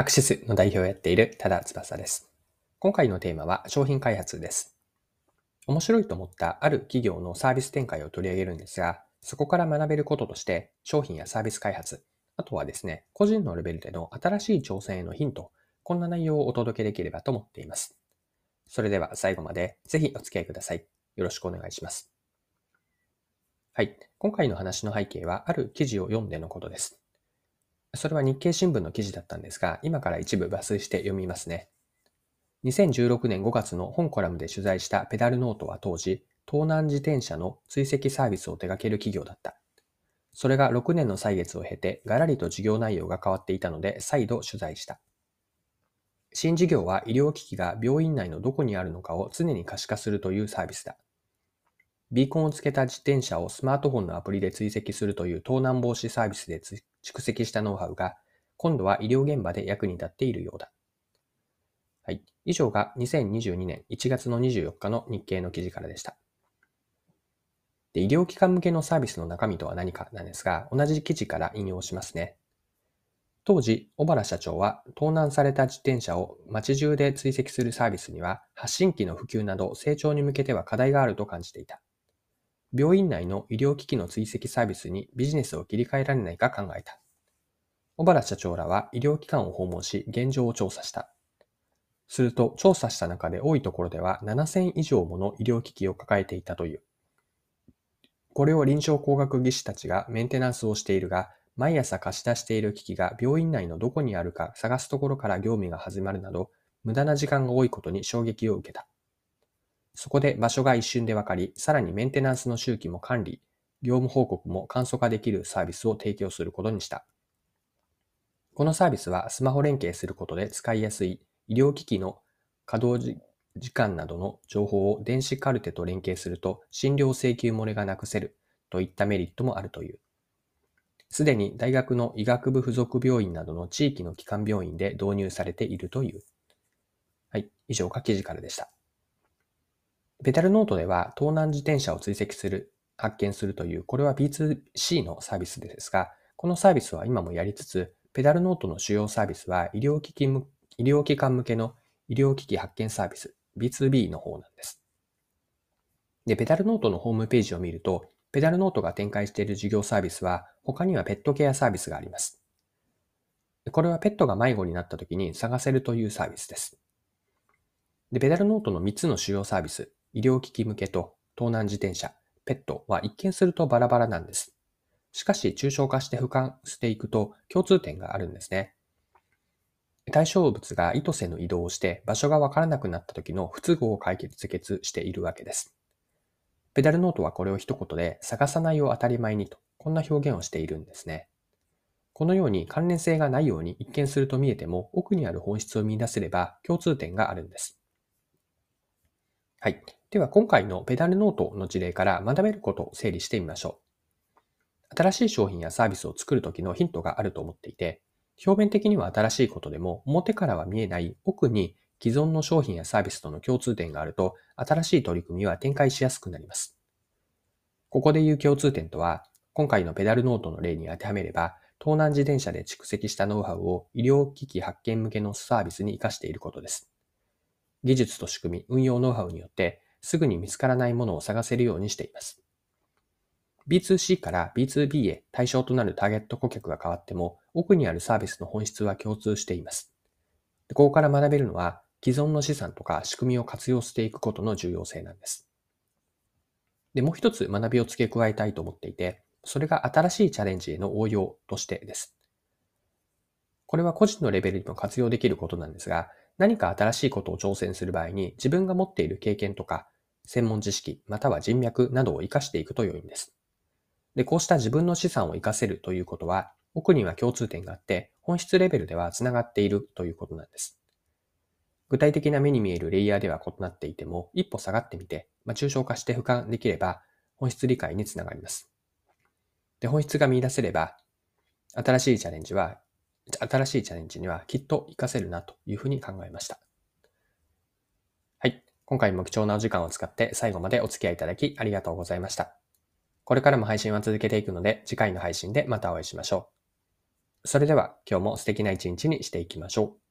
アクシスの代表をやっている多田翼です。今回のテーマは商品開発です。面白いと思ったある企業のサービス展開を取り上げるんですが、そこから学べることとして商品やサービス開発、あとはですね、個人のレベルでの新しい挑戦へのヒント、こんな内容をお届けできればと思っています。それでは最後までぜひお付き合いください。よろしくお願いします。はい。今回の話の背景はある記事を読んでのことです。それは日経新聞の記事だったんですが、今から一部抜粋して読みますね。2016年5月の本コラムで取材したペダルノートは当時、盗難自転車の追跡サービスを手掛ける企業だった。それが6年の歳月を経て、ガラリと事業内容が変わっていたので、再度取材した。新事業は医療機器が病院内のどこにあるのかを常に可視化するというサービスだ。ビーコンをつけた自転車をスマートフォンのアプリで追跡するという盗難防止サービスで蓄積したノウハウが、今度は医療現場で役に立っているようだ。はい。以上が2022年1月の24日の日経の記事からでした。で医療機関向けのサービスの中身とは何かなんですが、同じ記事から引用しますね。当時、小原社長は盗難された自転車を街中で追跡するサービスには発信機の普及など成長に向けては課題があると感じていた。病院内の医療機器の追跡サービスにビジネスを切り替えられないか考えた。小原社長らは医療機関を訪問し現状を調査した。すると調査した中で多いところでは7000以上もの医療機器を抱えていたという。これを臨床工学技師たちがメンテナンスをしているが、毎朝貸し出している機器が病院内のどこにあるか探すところから業務が始まるなど、無駄な時間が多いことに衝撃を受けた。そこで場所が一瞬でわかり、さらにメンテナンスの周期も管理、業務報告も簡素化できるサービスを提供することにした。このサービスはスマホ連携することで使いやすい医療機器の稼働時間などの情報を電子カルテと連携すると診療請求漏れがなくせるといったメリットもあるという。すでに大学の医学部附属病院などの地域の基幹病院で導入されているという。はい。以上が記事からでした。ペダルノートでは盗難自転車を追跡する、発見するという、これは B2C のサービスですが、このサービスは今もやりつつ、ペダルノートの主要サービスは医療機器医療機関向けの医療機器発見サービス、B2B の方なんです。で、ペダルノートのホームページを見ると、ペダルノートが展開している事業サービスは、他にはペットケアサービスがあります。これはペットが迷子になった時に探せるというサービスです。で、ペダルノートの3つの主要サービス、医療機器向けと盗難自転車、ペットは一見するとバラバラなんです。しかし、抽象化して俯瞰していくと共通点があるんですね。対象物が意図せぬ移動をして場所がわからなくなった時の不都合を解決しているわけです。ペダルノートはこれを一言で探さないを当たり前にと、こんな表現をしているんですね。このように関連性がないように一見すると見えても奥にある本質を見出せれば共通点があるんです。はい。では今回のペダルノートの事例から学べることを整理してみましょう。新しい商品やサービスを作るときのヒントがあると思っていて、表面的には新しいことでも表からは見えない奥に既存の商品やサービスとの共通点があると新しい取り組みは展開しやすくなります。ここで言う共通点とは、今回のペダルノートの例に当てはめれば、盗難自転車で蓄積したノウハウを医療機器発見向けのサービスに活かしていることです。技術と仕組み、運用ノウハウによってすぐに見つからないものを探せるようにしています。B2C から B2B へ対象となるターゲット顧客が変わっても、奥にあるサービスの本質は共通しています。ここから学べるのは、既存の資産とか仕組みを活用していくことの重要性なんです。で、もう一つ学びを付け加えたいと思っていて、それが新しいチャレンジへの応用としてです。これは個人のレベルにも活用できることなんですが、何か新しいことを挑戦する場合に自分が持っている経験とか、専門知識、または人脈などを活かしていくと良いんです。で、こうした自分の資産を活かせるということは、奥には共通点があって、本質レベルでは繋がっているということなんです。具体的な目に見えるレイヤーでは異なっていても、一歩下がってみて、まあ、抽象化して俯瞰できれば、本質理解につながります。で、本質が見出せれば、新しいチャレンジは、新しいチャレンジにはきっと活かせるなというふうに考えました。今回も貴重なお時間を使って最後までお付き合いいただきありがとうございました。これからも配信は続けていくので、次回の配信でまたお会いしましょう。それでは今日も素敵な一日にしていきましょう。